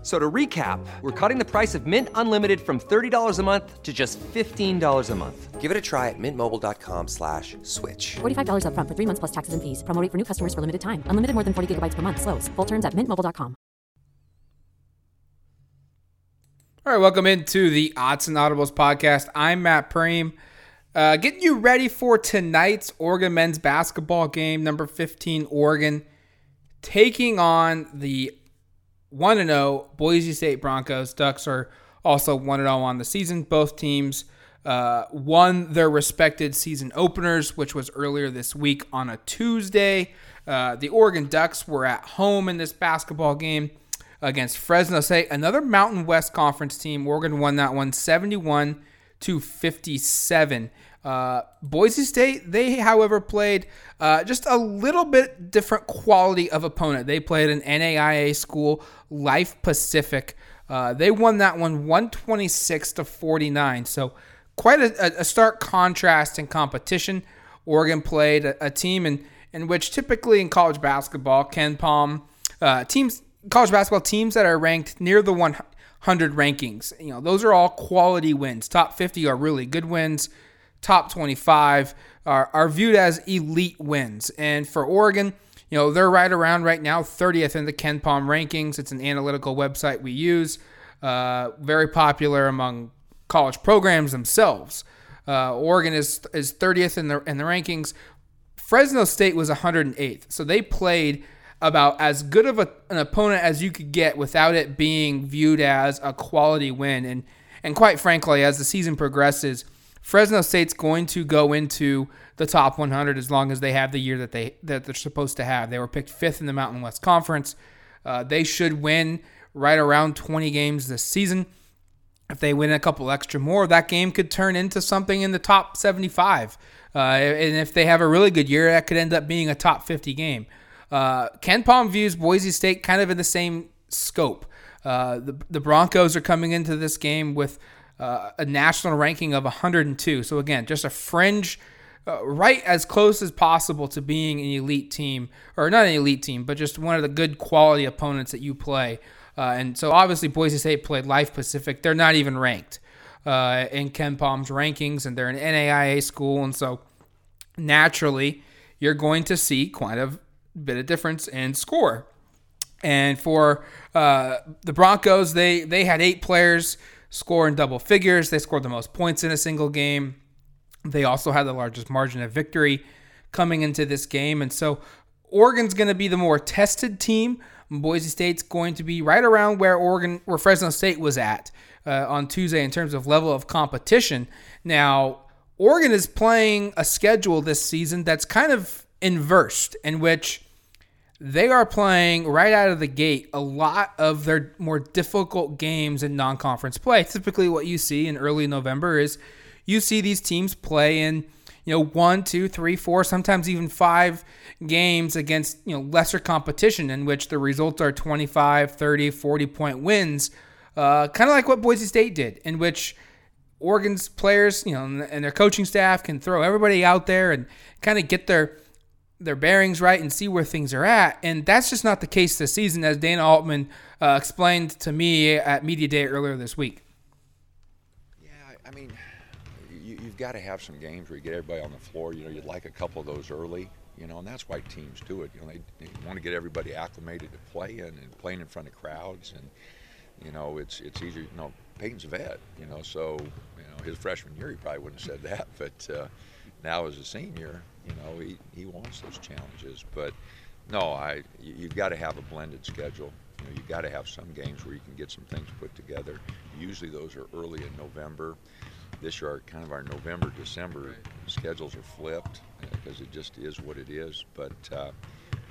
F- So to recap, we're cutting the price of Mint Unlimited from $30 a month to just $15 a month. Give it a try at mintmobile.com slash switch. $45 upfront for three months plus taxes and fees. Promo rate for new customers for limited time. Unlimited more than 40 gigabytes per month. Slows. Full terms at mintmobile.com. All right, welcome into the Odds and Audibles podcast. I'm Matt Prehm. Uh, getting you ready for tonight's Oregon men's basketball game, number 15, Oregon, taking on the 1 0 Boise State Broncos. Ducks are also 1 0 on the season. Both teams uh, won their respected season openers, which was earlier this week on a Tuesday. Uh, the Oregon Ducks were at home in this basketball game against Fresno State, another Mountain West Conference team. Oregon won that one 71 to 57. Uh, Boise State, they, however, played uh, just a little bit different quality of opponent. They played an NAIA school, Life Pacific. Uh, they won that one 126 to 49. So quite a, a stark contrast in competition. Oregon played a, a team in, in which typically in college basketball, KenPom, uh, teams college basketball teams that are ranked near the 100 rankings. You know, those are all quality wins. Top 50 are really good wins. Top 25 are, are viewed as elite wins. And for Oregon, you know, they're right around right now 30th in the KenPom rankings. It's an analytical website we use. Uh, very popular among college programs themselves. Uh, Oregon is is 30th in the in the rankings. Fresno State was 108th, so they played about as good of a, an opponent as you could get without it being viewed as a quality win. And and quite frankly, as the season progresses, Fresno State's going to go into the top 100 as long as they have the year that they that they're supposed to have. They were picked fifth in the Mountain West Conference. Uh, they should win right around 20 games this season. If they win a couple extra more, that game could turn into something in the top 75. Uh, and if they have a really good year, that could end up being a top 50 game. Uh, KenPom views Boise State kind of in the same scope. Uh, the, the Broncos are coming into this game with uh, a national ranking of 102. So, again, just a fringe, uh, right as close as possible to being an elite team, or not an elite team, but just one of the good quality opponents that you play. Uh, and so, obviously, Boise State played Life Pacific. They're not even ranked uh, in KenPom's rankings, and they're an NAIA school. And so, naturally, you're going to see quite a bit of difference in score. And for uh, the Broncos, they they had eight players score in double figures. They scored the most points in a single game. They also had the largest margin of victory coming into this game, and so Oregon's going to be the more tested team. Boise State's going to be right around where Oregon, where Fresno State was at uh, on Tuesday in terms of level of competition. Now, Oregon is playing a schedule this season that's kind of inversed, in which they are playing right out of the gate a lot of their more difficult games in non-conference play. Typically, what you see in early November is you see these teams play in you know one, two, three, four, sometimes even five games against you know lesser competition in which the results are 25, 30, 40 point wins. Uh, kind of like what Boise State did, in which Oregon's players, you know, and their coaching staff can throw everybody out there and kind of get their their bearings right and see where things are at. And that's just not the case this season, as Dana Altman uh, explained to me at Media Day earlier this week. Yeah, I mean, you, you've got to have some games where you get everybody on the floor. You know, you'd like a couple of those early. You know, and that's why teams do it. You know, they, they want to get everybody acclimated to playing and playing in front of crowds, and you know, it's it's easier. You know, Payton's a vet. You know, so you know his freshman year he probably wouldn't have said that, but uh, now as a senior, you know, he, he wants those challenges. But no, I you, you've got to have a blended schedule. You know, you've got to have some games where you can get some things put together. Usually those are early in November. This year, our, kind of our November, December schedules are flipped because it just is what it is. But uh,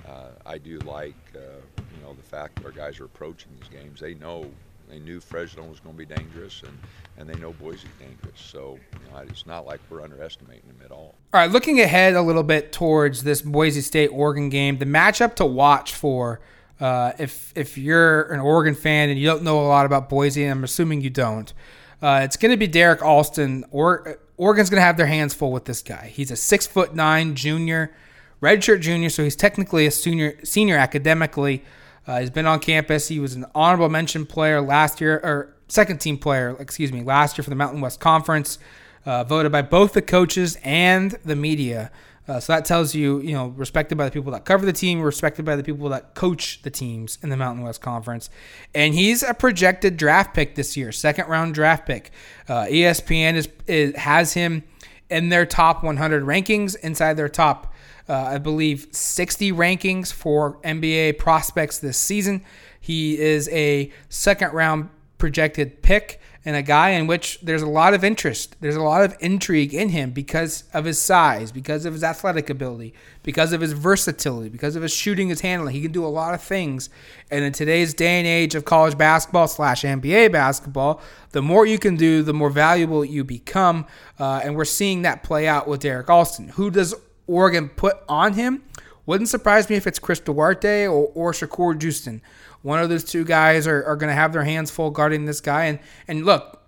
uh, I do like, uh, you know, the fact that our guys are approaching these games. They know they knew Fresno was going to be dangerous, and, and they know Boise's dangerous. So you know, it's not like we're underestimating them at all. All right, looking ahead a little bit towards this Boise State Oregon game, the matchup to watch for Uh, if if you're an Oregon fan and you don't know a lot about Boise, and I'm assuming you don't, uh, it's going to be Derrick Alston. Or Oregon's going to have their hands full with this guy. He's a six foot nine junior, redshirt junior, so he's technically a senior senior academically. Uh, he's been on campus. He was an honorable mention player last year, or second team player, excuse me, last year for the Mountain West Conference, uh, voted by both the coaches and the media. Uh, so that tells you, you know, respected by the people that cover the team, respected by the people that coach the teams in the Mountain West Conference. And he's a projected draft pick this year, second round draft pick. Uh, ESPN is, is, has him in their top 100 rankings, inside their top, uh, I believe, 60 rankings for NBA prospects this season. He is a second round projected pick and a guy in which there's a lot of interest. There's a lot of intrigue in him because of his size, because of his athletic ability, because of his versatility, because of his shooting, his handling. He can do a lot of things. And in today's day and age of college basketball slash NBA basketball, the more you can do, the more valuable you become. Uh, and we're seeing that play out with Derrick Alston. Who does Oregon put on him? Wouldn't surprise me if it's Chris Duarte or, or Shakur Juiston. One of those two guys are, are going to have their hands full guarding this guy. And and look,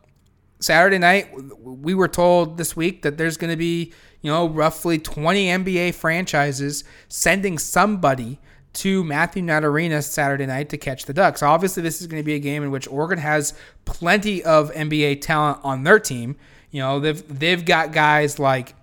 Saturday night we were told this week that there's going to be you know roughly 20 NBA franchises sending somebody to Matthew Knight Arena Saturday night to catch the Ducks. Obviously, this is going to be a game in which Oregon has plenty of NBA talent on their team. You know, they've they've got guys like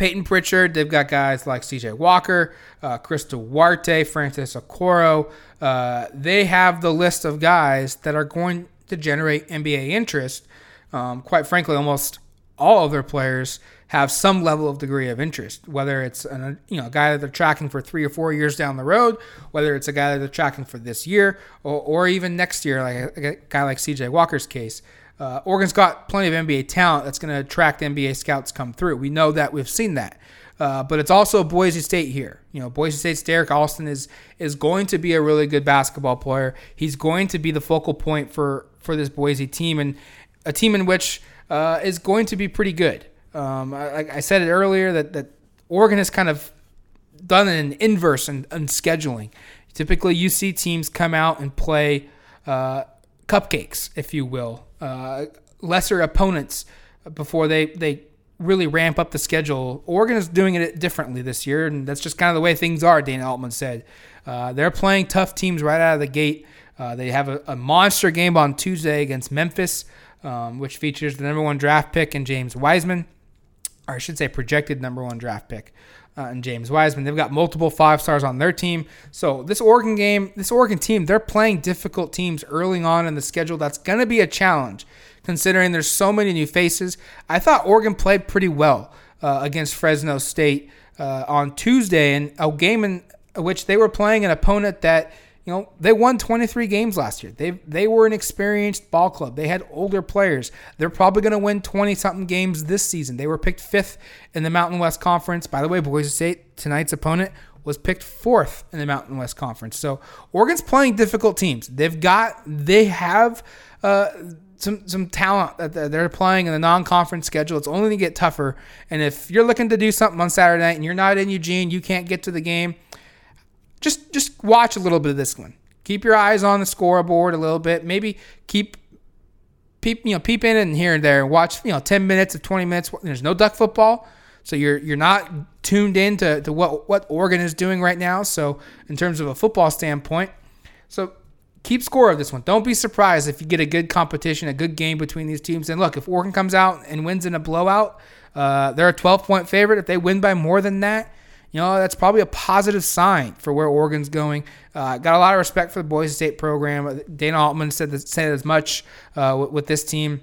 Payton Pritchard. They've got guys like C.J. Walker, uh, Chris Duarte, Francis Okoro. Uh, they have the list of guys that are going to generate NBA interest. Um, quite frankly, almost all of their players have some level of degree of interest, whether it's an, you know a guy that they're tracking for three or four years down the road, whether it's a guy that they're tracking for this year or, or even next year, like a, a guy like C.J. Walker's case. Uh, Oregon's got plenty of NBA talent that's going to attract NBA scouts come through. We know that. We've seen that. Uh, but it's also Boise State here. You know, Boise State's Derrick Alston is is going to be a really good basketball player. He's going to be the focal point for for this Boise team and a team in which uh, is going to be pretty good. Um, I, I, said it earlier that that Oregon has kind of done an inverse in, in scheduling. Typically, you see teams come out and play uh, cupcakes, if you will, uh, lesser opponents before they, they really ramp up the schedule. Oregon is doing it differently this year, and that's just kind of the way things are, Dana Altman said. Uh, they're playing tough teams right out of the gate. Uh, they have a, a, monster game on Tuesday against Memphis, um, which features the number one draft pick in James Wiseman, or I should say projected number one draft pick uh, and James Wiseman. They've got multiple five stars on their team. So this Oregon game, this Oregon team, they're playing difficult teams early on in the schedule. That's going to be a challenge considering there's so many new faces. I thought Oregon played pretty well uh, against Fresno State uh, on Tuesday in a game in which they were playing an opponent that – know, they won 23 games last year. They they were an experienced ball club. They had older players. They're probably going to win 20 something games this season. They were picked fifth in the Mountain West Conference. By the way, Boise State tonight's opponent was picked fourth in the Mountain West Conference. So Oregon's playing difficult teams. They've got they have. Uh, some some talent that they're playing in the non-conference schedule. It's only going to get tougher. And if you're looking to do something on Saturday night and you're not in Eugene, you can't get to the game just just watch a little bit of this one. Keep your eyes on the scoreboard a little bit. Maybe keep peep you know peep in and here and there watch you know 10 minutes of 20 minutes. There's no duck football, so you're you're not tuned in to, to what what Oregon is doing right now. So in terms of a football standpoint, so keep score of this one. Don't be surprised if you get a good competition, a good game between these teams. And look, if Oregon comes out and wins in a blowout, uh, they're a 12 point favorite. If they win by more than that, you know, that's probably a positive sign for where Oregon's going. Uh, got a lot of respect for the Boise State program. Dana Altman said, said as much uh, with, with, this team.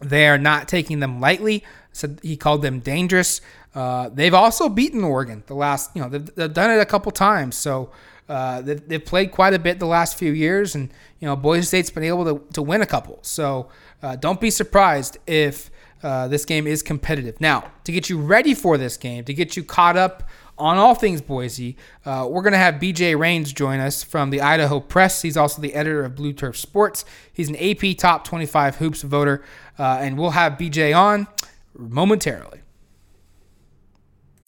They are not taking them lightly. Said he called them dangerous. Uh, they've also beaten Oregon the last, you know, they've, they've done it a couple times. So uh, they've, they've, played quite a bit the last few years, and you know, Boise State's been able to, to win a couple. So uh, don't be surprised if uh, this game is competitive. Now, to get you ready for this game, to get you caught up on all things Boise. Uh, we're going to have BJ Rains join us from the Idaho Press. He's also the editor of Blue Turf Sports. He's an AP Top 25 Hoops voter, uh, and we'll have BJ on momentarily.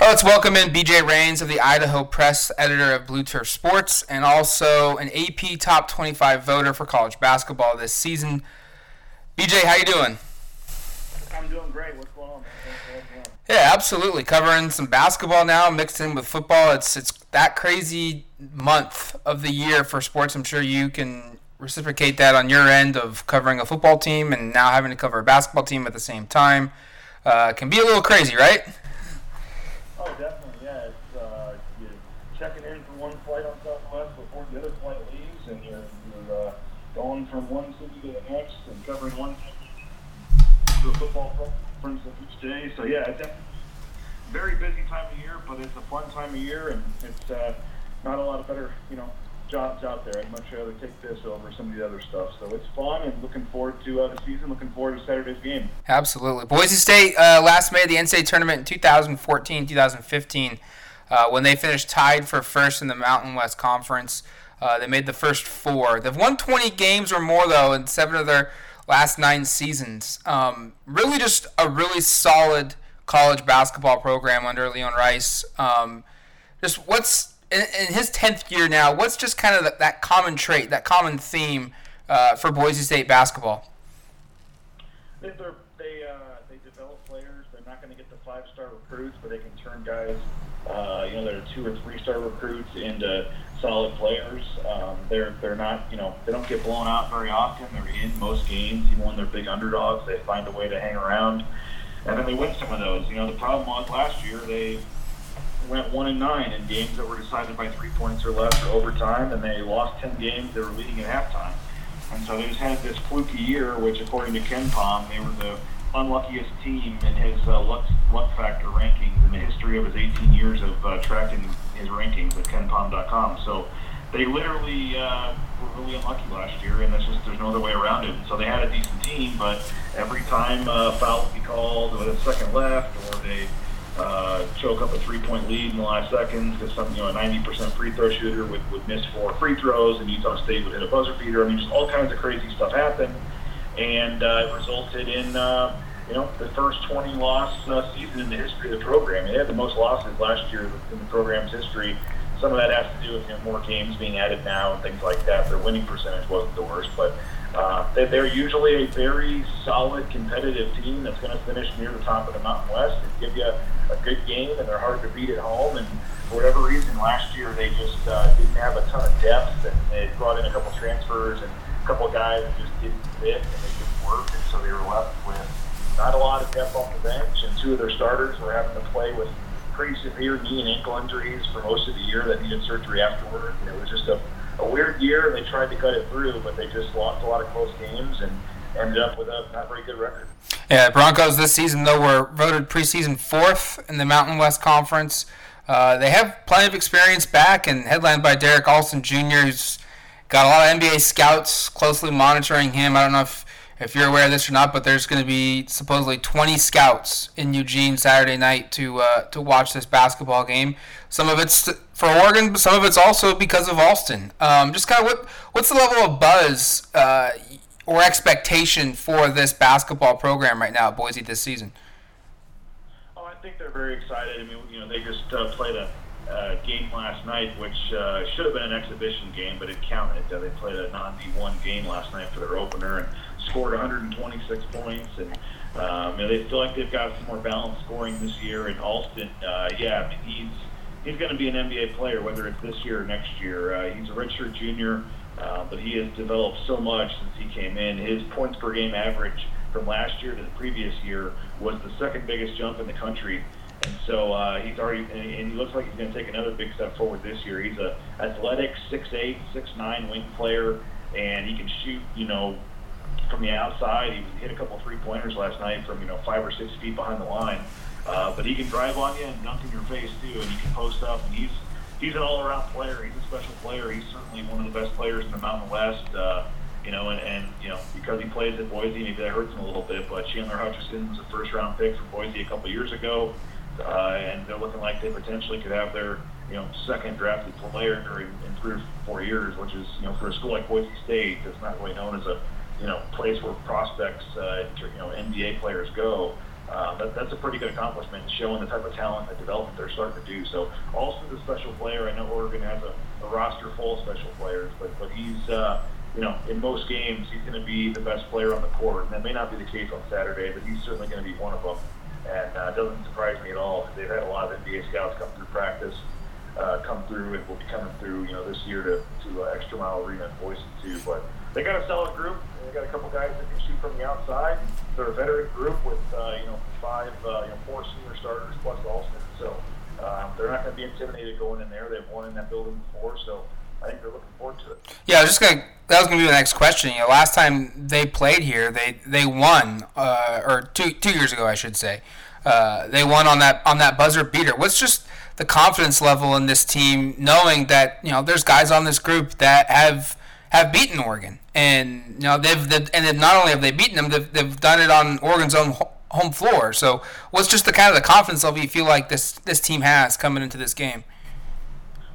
Well, let's welcome in BJ Rains of the Idaho Press, editor of Blue Turf Sports, and also an AP Top 25 voter for college basketball this season. BJ, how you doing? I'm doing great. What's going on? Yeah, absolutely. Covering some basketball now, mixed in with football. It's it's that crazy month of the year for sports. I'm sure you can reciprocate that on your end of covering a football team and now having to cover a basketball team at the same time. Uh, can be a little crazy, right? Oh, definitely, yeah. It's, uh, you're checking in for one flight on Southwest before the other flight leaves, and you're, you're uh, going from one city to the next and covering one to a football conference each day. So, yeah, it's a very busy time of year, but it's a fun time of year, and it's uh, not a lot of better, you know, jobs out there. I'd much rather take this over some of the other stuff. So it's fun, and looking forward to uh, the season. Looking forward to Saturday's game. Absolutely. Boise State uh, last made the NCAA tournament in 2014, 2015, uh, when they finished tied for first in the Mountain West Conference. Uh, they made the first four. They've won 20 games or more though in seven of their last nine seasons. Um, really, just a really solid college basketball program under Leon Rice. Um, just what's in, in, his 10th year now, what's just kind of the, that common trait, that common theme uh, for Boise State basketball? They uh, develop players. They're not going to get the five star recruits, but they can turn guys, uh, you know, that are two or three star recruits into solid players. Um, they're they're not, you know, they don't get blown out very often. They're in most games, even when they're big underdogs. They find a way to hang around, and then they win some of those. You know, the problem was last year they went one and nine in games that were decided by three points or less or overtime, and they lost ten games. They were leading at halftime, and so they just had this fluky year, which according to KenPom, they were the unluckiest team in his uh, luck, luck factor rankings in the history of his 18 years of uh, tracking his rankings at KenPom.com. So they literally uh, were really unlucky last year, and that's just there's no other way around it. So they had a decent team, but every time uh, foul would be called with a second left, or they uh, choke up a three-point lead in the last seconds because some, you know, a 90% free throw shooter would, would miss four free throws, and Utah State would hit a buzzer beater. I mean, just all kinds of crazy stuff happened, and uh, it resulted in, uh, you know, the first 20 loss uh, season in the history of the program. They had the most losses last year in the program's history. Some of that has to do with you know, more games being added now and things like that. Their winning percentage wasn't the worst, but uh, they're usually a very solid, competitive team that's going to finish near the top of the Mountain West and give you a, a good game, and they're hard to beat at home. And for whatever reason, last year they just uh, didn't have a ton of depth, and they brought in a couple transfers and a couple guys that just didn't fit, and they didn't work, and so they were left with not a lot of depth on the bench. And two of their starters were having to play with pretty severe knee and ankle injuries for most of the year that needed surgery afterward. And it was just a a weird year, and they tried to cut it through, but they just lost a lot of close games and ended up with a not very good record. Yeah, Broncos this season though were voted preseason fourth in the Mountain West Conference. Uh, they have plenty of experience back, and headlined by Derrick Alston Jr., who's got a lot of NBA scouts closely monitoring him. I don't know if if you're aware of this or not, but there's going to be supposedly 20 scouts in Eugene Saturday night to uh, to watch this basketball game. Some of it's for Oregon, but some of it's also because of Alston. Um, just kind of what what's the level of buzz uh, or expectation for this basketball program right now at Boise this season? Oh, I think they're very excited. I mean, you know, they just uh, played a game last night, which uh, should have been an exhibition game, but it counted. Uh, they played a non-D1 game last night for their opener and scored 126 points. And um, know, they feel like they've got some more balanced scoring this year. And Alston, uh, yeah, I mean, he's he's going to be an NBA player, whether it's this year or next year. Uh, he's a redshirt junior, uh, but he has developed so much since he came in. His points per game average from last year to the previous year was the second biggest jump in the country. And so uh, he's already, and he looks like he's going to take another big step forward this year. He's a athletic, 6'8", 6'9", wing player, and he can shoot, you know, from the outside. He hit a couple three pointers last night from you know five or six feet behind the line. Uh, but he can drive on you and dunk in your face too, and he can post up. And he's he's an all-around player. He's a special player. He's certainly one of the best players in the Mountain West. Uh, you know, and, and you know because he plays at Boise, maybe that hurts him a little bit. But Chandler Hutchison was a first-round pick for Boise a couple years ago, uh, and they're looking like they potentially could have their you know second drafted player in three or four years, which is you know for a school like Boise State that's not really known as a you know place where prospects, uh, you know NBA players go. Uh, that, that's a pretty good accomplishment, showing the type of talent and development they're starting to do. So, Alston's a special player. I know Oregon has a, a roster full of special players, but but he's uh, you know in most games he's going to be the best player on the court. And that may not be the case on Saturday, but he's certainly going to be one of them. And uh, doesn't surprise me at all. They've had a lot of NBA scouts come through practice, uh, come through, and will be coming through you know this year to to uh, Extra Mile Arena in Boise too. But they got a solid group. They got a couple guys that can shoot from the outside. They're a veteran group with uh, you know five, uh, you know four senior starters plus Alston. So um, they're not going to be intimidated going in there. They've won in that building before, so I think they're looking forward to it. Yeah, I was just gonna. That was gonna be the next question. You know, last time they played here, they they won, uh, or two two years ago, I should say. Uh, they won on that on that buzzer beater. What's just the confidence level in this team, knowing that you know there's guys on this group that have have beaten Oregon, and you know they've, they've and they've, not only have they beaten them, they've, they've done it on Oregon's own home floor. So, what's just the kind of the confidence level you feel like this this team has coming into this game?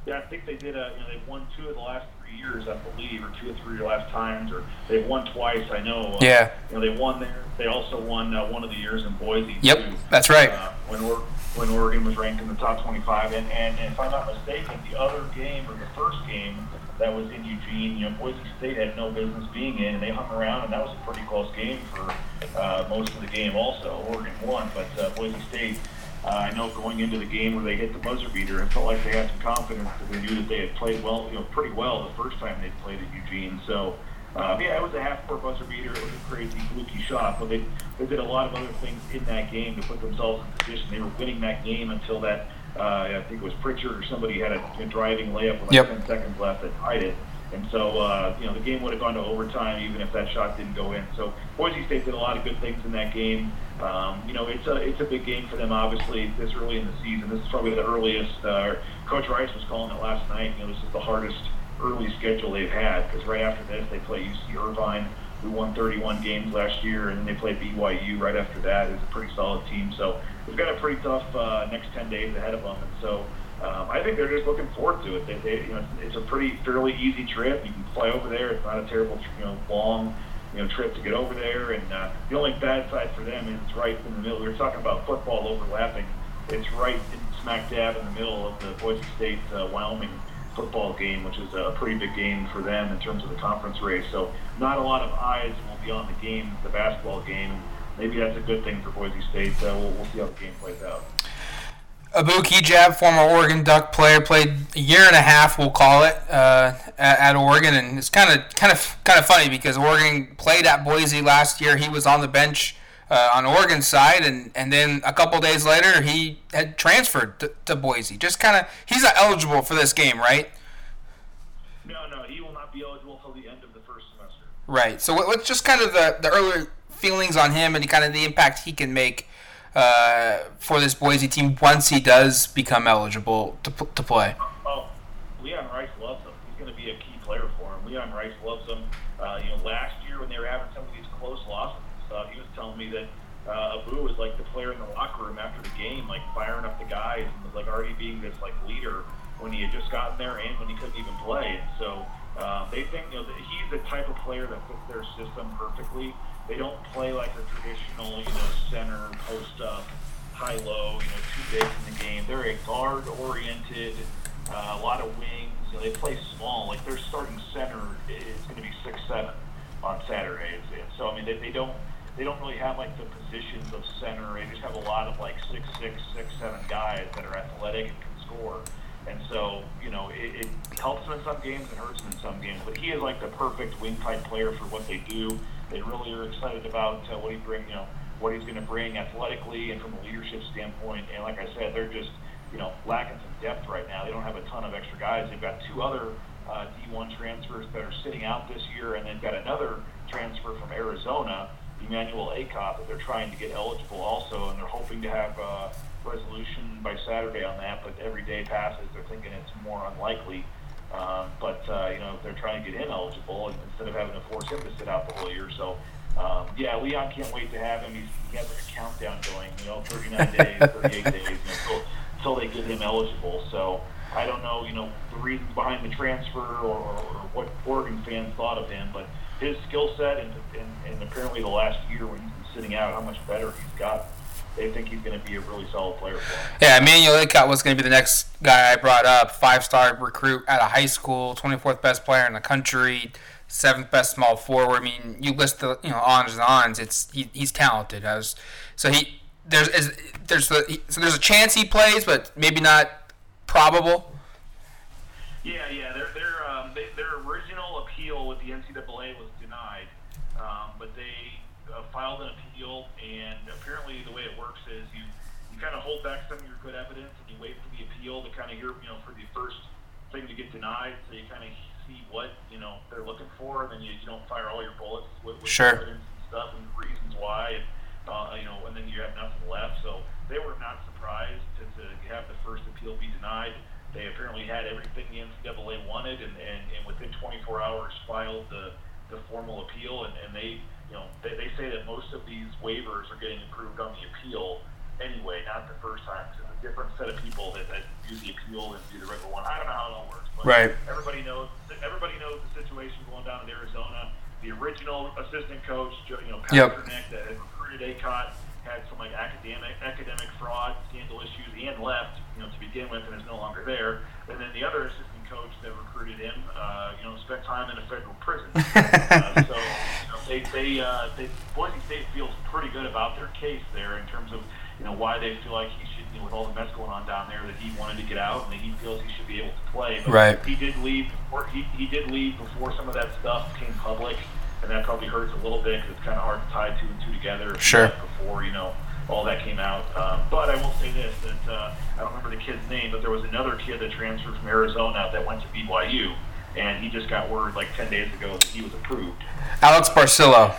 Yeah, I think they did. A, you know, they've won two of the last three years, I believe, or two or three last times, or they've won twice. I know. Uh, yeah. You know, they won there. They also won uh, one of the years in Boise. Yep, too, that's right. Uh, when or- when Oregon was ranked in the top 25, and, and, and if I'm not mistaken, the other game or the first game that was in Eugene. You know, Boise State had no business being in, and they hung around, and that was a pretty close game for uh, most of the game. Also, Oregon won, but uh, Boise State. Uh, I know going into the game where they hit the buzzer beater, it felt like they had some confidence that they knew that they had played well, you know, pretty well the first time they played at Eugene. So, uh, yeah, it was a half-court buzzer beater. It was a crazy, fluky shot, but they they did a lot of other things in that game to put themselves in position. They were winning that game until that uh, I think it was Pritchard or somebody had a, a driving layup with like Yep. 10 seconds left that tied it. And so, uh, you know, the game would have gone to overtime even if that shot didn't go in. So Boise State did a lot of good things in that game. Um, you know, it's a it's a big game for them. Obviously, this early in the season, this is probably the earliest. Uh, Coach Rice was calling it last night. You know, this is the hardest early schedule they've had because right after this they play UC Irvine, who won 31 games last year, and they play BYU right after that. It's a pretty solid team. So they've got a pretty tough uh, next 10 days ahead of them, and so. Um, I think they're just looking forward to it. They, they, you know, it's a pretty fairly easy trip. You can fly over there. It's not a terrible, you know, long, you know, trip to get over there. And uh, the only bad side for them is it's right in the middle. We were talking about football overlapping. It's right in smack dab in the middle of the Boise State uh, Wyoming football game, which is a pretty big game for them in terms of the conference race. So not a lot of eyes will be on the game, the basketball game. Maybe that's a good thing for Boise State. Uh, we'll, we'll see how the game plays out. Abu Kigab, former Oregon Duck player, played a year and a half, we'll call it, uh, at, at Oregon, and it's kind of kind of kind of funny because Oregon played at Boise last year. He was on the bench uh, on Oregon's side, and, and then a couple days later he had transferred to, to Boise. Just kind of he's not eligible for this game, right? No, no, he will not be eligible till the end of the first semester. Right. So what, what's just kind of the the early feelings on him and kind of the impact he can make uh, for this Boise team once he does become eligible to, to play. Oh, Leon Rice loves him. He's going to be a key player for him. Leon Rice loves him. Uh, you know, last year when they were having some of these close losses and stuff, he was telling me that Abu was like the player in the locker room after the game, like firing up the guys and was like already being this like leader. when he had just gotten there and when he couldn't even play. And so uh, they think you know he's the type of player that fits their system perfectly. They don't play like a traditional, you know, center post up, high low, you know, too big in the game. They're a guard oriented, uh, a lot of wings. You know, they play small. Like their starting center is going to be six seven on Saturdays. And so I mean, they, they don't they don't really have like the positions of center. They just have a lot of like six six six seven guys that are athletic and can score. And so, you know, it, it helps them in some games and hurts them in some games. But he is like the perfect wing type player for what they do. They really are excited about uh, what he bring, you know, what he's going to bring athletically and from a leadership standpoint. And like I said, they're just, you know, lacking some depth right now. They don't have a ton of extra guys. They've got two other uh, D1 transfers that are sitting out this year, and they've got another transfer from Arizona, Emmanuel Akot, that they're trying to get eligible also, and they're hoping to have. Uh, resolution by Saturday on that, but every day passes, they're thinking it's more unlikely. Um, but uh, you know, they're trying to get him eligible instead of having to force him to sit out the whole year. So, um, yeah, Leon can't wait to have him. He's, he has like a countdown going. You know, 39 days, 38 days, you know, until, until they get him eligible. So. I don't know, you know, the reasons behind the transfer or, or, or what Oregon fans thought of him, but his skill set and, and, and apparently the last year when he's been sitting out, how much better he's got they think he's going to be a really solid player for. Yeah, Emmanuel Akot was going to be the next guy I brought up. Five star recruit out of high school, 24th best player in the country, seventh best small forward. I mean, you list the you know ons and ons. It's he, he's talented. I was, so he there's is, there's the so there's a chance he plays, but maybe not probable. Yeah, yeah. Their their um, they, their original appeal with the NCAA was denied, um, but they uh, filed an appeal, and apparently the way it works is you you kind of hold back some of your good evidence, and you wait for the appeal to kind of hear, you know, for the first thing to get denied, so you kind of see what you know they're looking for, and then you, you don't fire all your bullets with, with sure. evidence and stuff and reasons why, and uh, you know, and then you have nothing left. So they were not surprised to, to have the first appeal be denied. They apparently had everything the NCAA wanted, and, and, and within 24 hours filed the, the formal appeal, and, and they you know, they, they say that most of these waivers are getting approved on the appeal anyway, not the first time. It's a different set of people that, that do the appeal and do the regular one. I don't know how it all works, but right. everybody knows everybody knows the situation going down in Arizona. The original assistant coach, you know, Patrick yep. that had recruited Akot had some like academic academic fraud scandal issues and left, you know, to begin with, and is no longer there. And then the other assistant coach that recruited him, uh, you know, spent time in a federal prison. uh, so you know, they they uh, they Boise State feels pretty good about their case there in terms of you know why they feel like he should, you know, with all the mess going on down there, that he wanted to get out and that he feels he should be able to play. But right. he did leave. Before, he he did leave before some of that stuff became public and that probably hurts a little bit because it's kind of hard to tie two and two together. Sure. Before you know all that came out, um, but I will say this: that uh, I don't remember the kid's name, but there was another kid that transferred from Arizona that went to BYU, and he just got word like ten days ago that he was approved. Alex Barcello.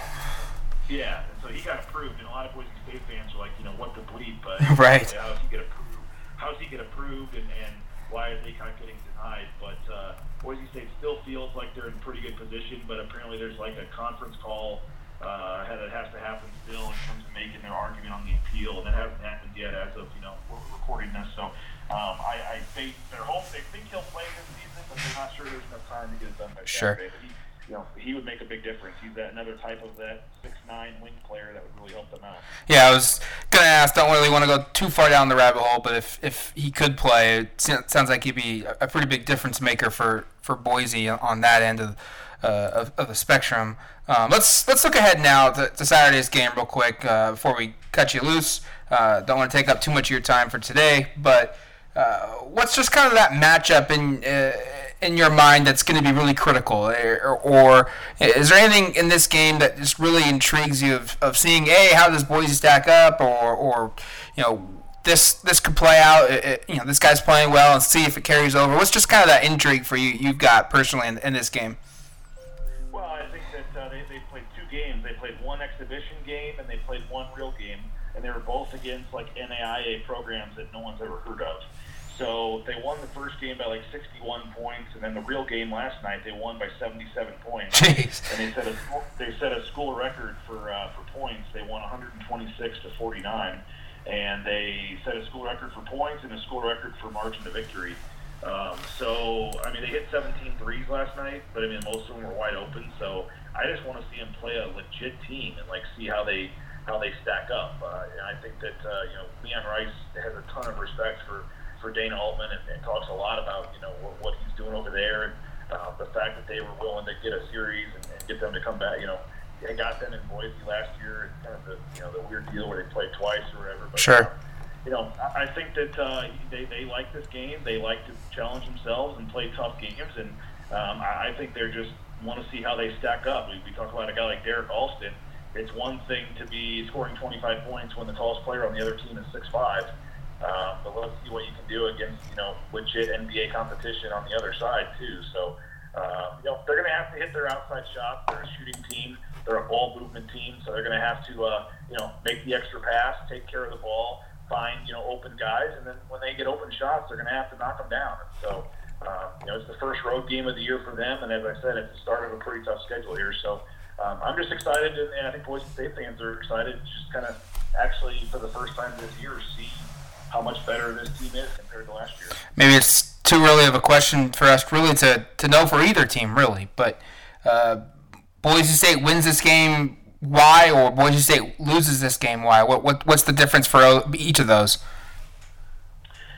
Yeah, and so he got approved, and a lot of Boise State fans are like, you know, what the bleep? But right. How does he get approved? How does he get approved, and, and why is kind of getting denied? But uh, Boise State still feels like they're in pretty good position, but apparently there's like a conference call uh, that has to happen still in terms of making their argument on the appeal, and that hasn't happened yet as of you know we're recording this. So um, I, I think they're hope they think he'll play this season, but they're not sure there's enough time to get it done by sure. Saturday. But he, you know, he would make a big difference. He's that another type of that six nine wing player that would really help them out. Yeah, I was gonna ask. Don't really want to go too far down the rabbit hole, but if if he could play, it sounds like he'd be a pretty big difference maker for for Boise on that end of of, of, the spectrum. Um, let's let's look ahead now to, to Saturday's game real quick uh, before we cut you loose. Uh, don't want to take up too much of your time for today, but uh, what's just kind of that matchup in uh, in your mind that's going to be really critical, or, or, is there anything in this game that just really intrigues you of, of seeing, hey, how does Boise stack up, or or you know this this could play out. It, it, you know, this guy's playing well, and see if it carries over. What's just kind of that intrigue for you you've got personally in, in this game? And they were both against like NAIA programs that no one's ever heard of. So they won the first game by like 61 points, and then the real game last night they won by 77 points. Jeez. And they set a they set a school record for uh, for points. They won 126 to 49 and they set a school record for points and a school record for margin to victory. Um, so, I mean, they hit 17 threes last night, but I mean, most of them were wide open. So, I just want to see them play a legit team and like see how they how they stack up. Uh, and I think that uh, you know Leon Rice has a ton of respect for for Dana Altman and, and talks a lot about you know what, what he's doing over there and uh, the fact that they were willing to get a series and, and get them to come back. You know, they got them in Boise last year, and kind of the you know the weird deal where they played twice or whatever. But, Sure. Uh, you know, I I think that uh, they, they like this game. They like to challenge themselves and play tough games, and um, I I think they're just want to see how they stack up. We, we talk about a guy like Derrick Alston. It's one thing to be scoring 25 points when the tallest player on the other team is 6'5", um, but let's see what you can do against you know legit NBA competition on the other side too. So uh, you know they're going to have to hit their outside shots. They're a shooting team. They're a ball movement team, so they're going to have to uh, you know make the extra pass, take care of the ball, find you know open guys, and then when they get open shots, they're going to have to knock them down. So. Um, you know, it's the first road game of the year for them, and as I said, it's the start of a pretty tough schedule here. So um, I'm just excited, and, and I think Boise State fans are excited to just kind of actually, for the first time this year, see how much better this team is compared to last year. maybe it's too early of a question for us really to, to know for either team really but uh, boise state wins this game why or boise state loses this game why what, what what's the difference for each of those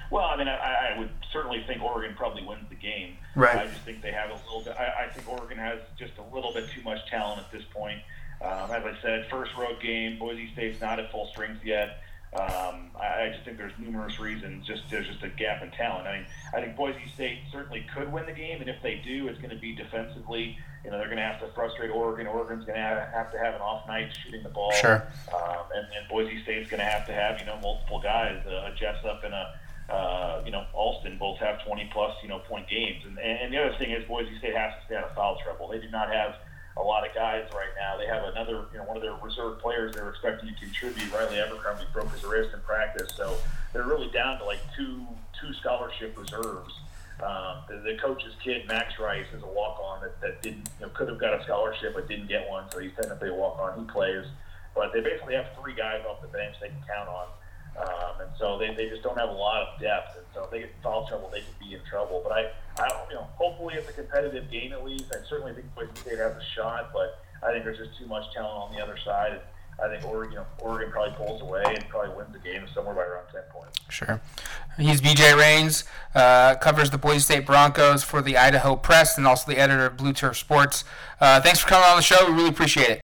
Well, I mean, I, I would certainly think Oregon probably wins the game. Right. I just think they have a little bit. I, I think Oregon has just a little bit too much talent at this point. Um, as I said, first road game. Boise State's not at full strength yet. Um, I, I just think there's numerous reasons. Just there's just a gap in talent. I mean, I think Boise State certainly could win the game, and if they do, it's going to be defensively. You know, they're going to have to frustrate Oregon. Oregon's going to have, have to have an off night shooting the ball. Sure. Um, and, and Boise State's going to have to have you know multiple guys, uh, Jessup and a uh, you know Alston both have 20 plus you know point games. And, and the other thing is Boise State has to stay out of foul trouble. They do not have a lot of guys right now. They have another you know one of their reserve players they're expecting to contribute. Riley Abercrombie broke his wrist in practice, so they're really down to like two two scholarship reserves. Um, the, the coach's kid, Max Rice, is a walk-on that, that didn't, you know, could have got a scholarship but didn't get one, so he's technically a walk-on. He plays, but they basically have three guys off the bench they can count on, um, and so they, they just don't have a lot of depth. And so if they get in foul trouble, they could be in trouble. But I, I don't, you know, hopefully it's a competitive game at least. I certainly think Boise State has a shot, but I think there's just too much talent on the other side. And I think Oregon, you know, Oregon probably pulls away and probably wins the game somewhere by around 10 points. Sure. He's BJ Rains, uh, covers the Boise State Broncos for the Idaho Press and also the editor of Blue Turf Sports. Uh, thanks for coming on the show. We really appreciate it.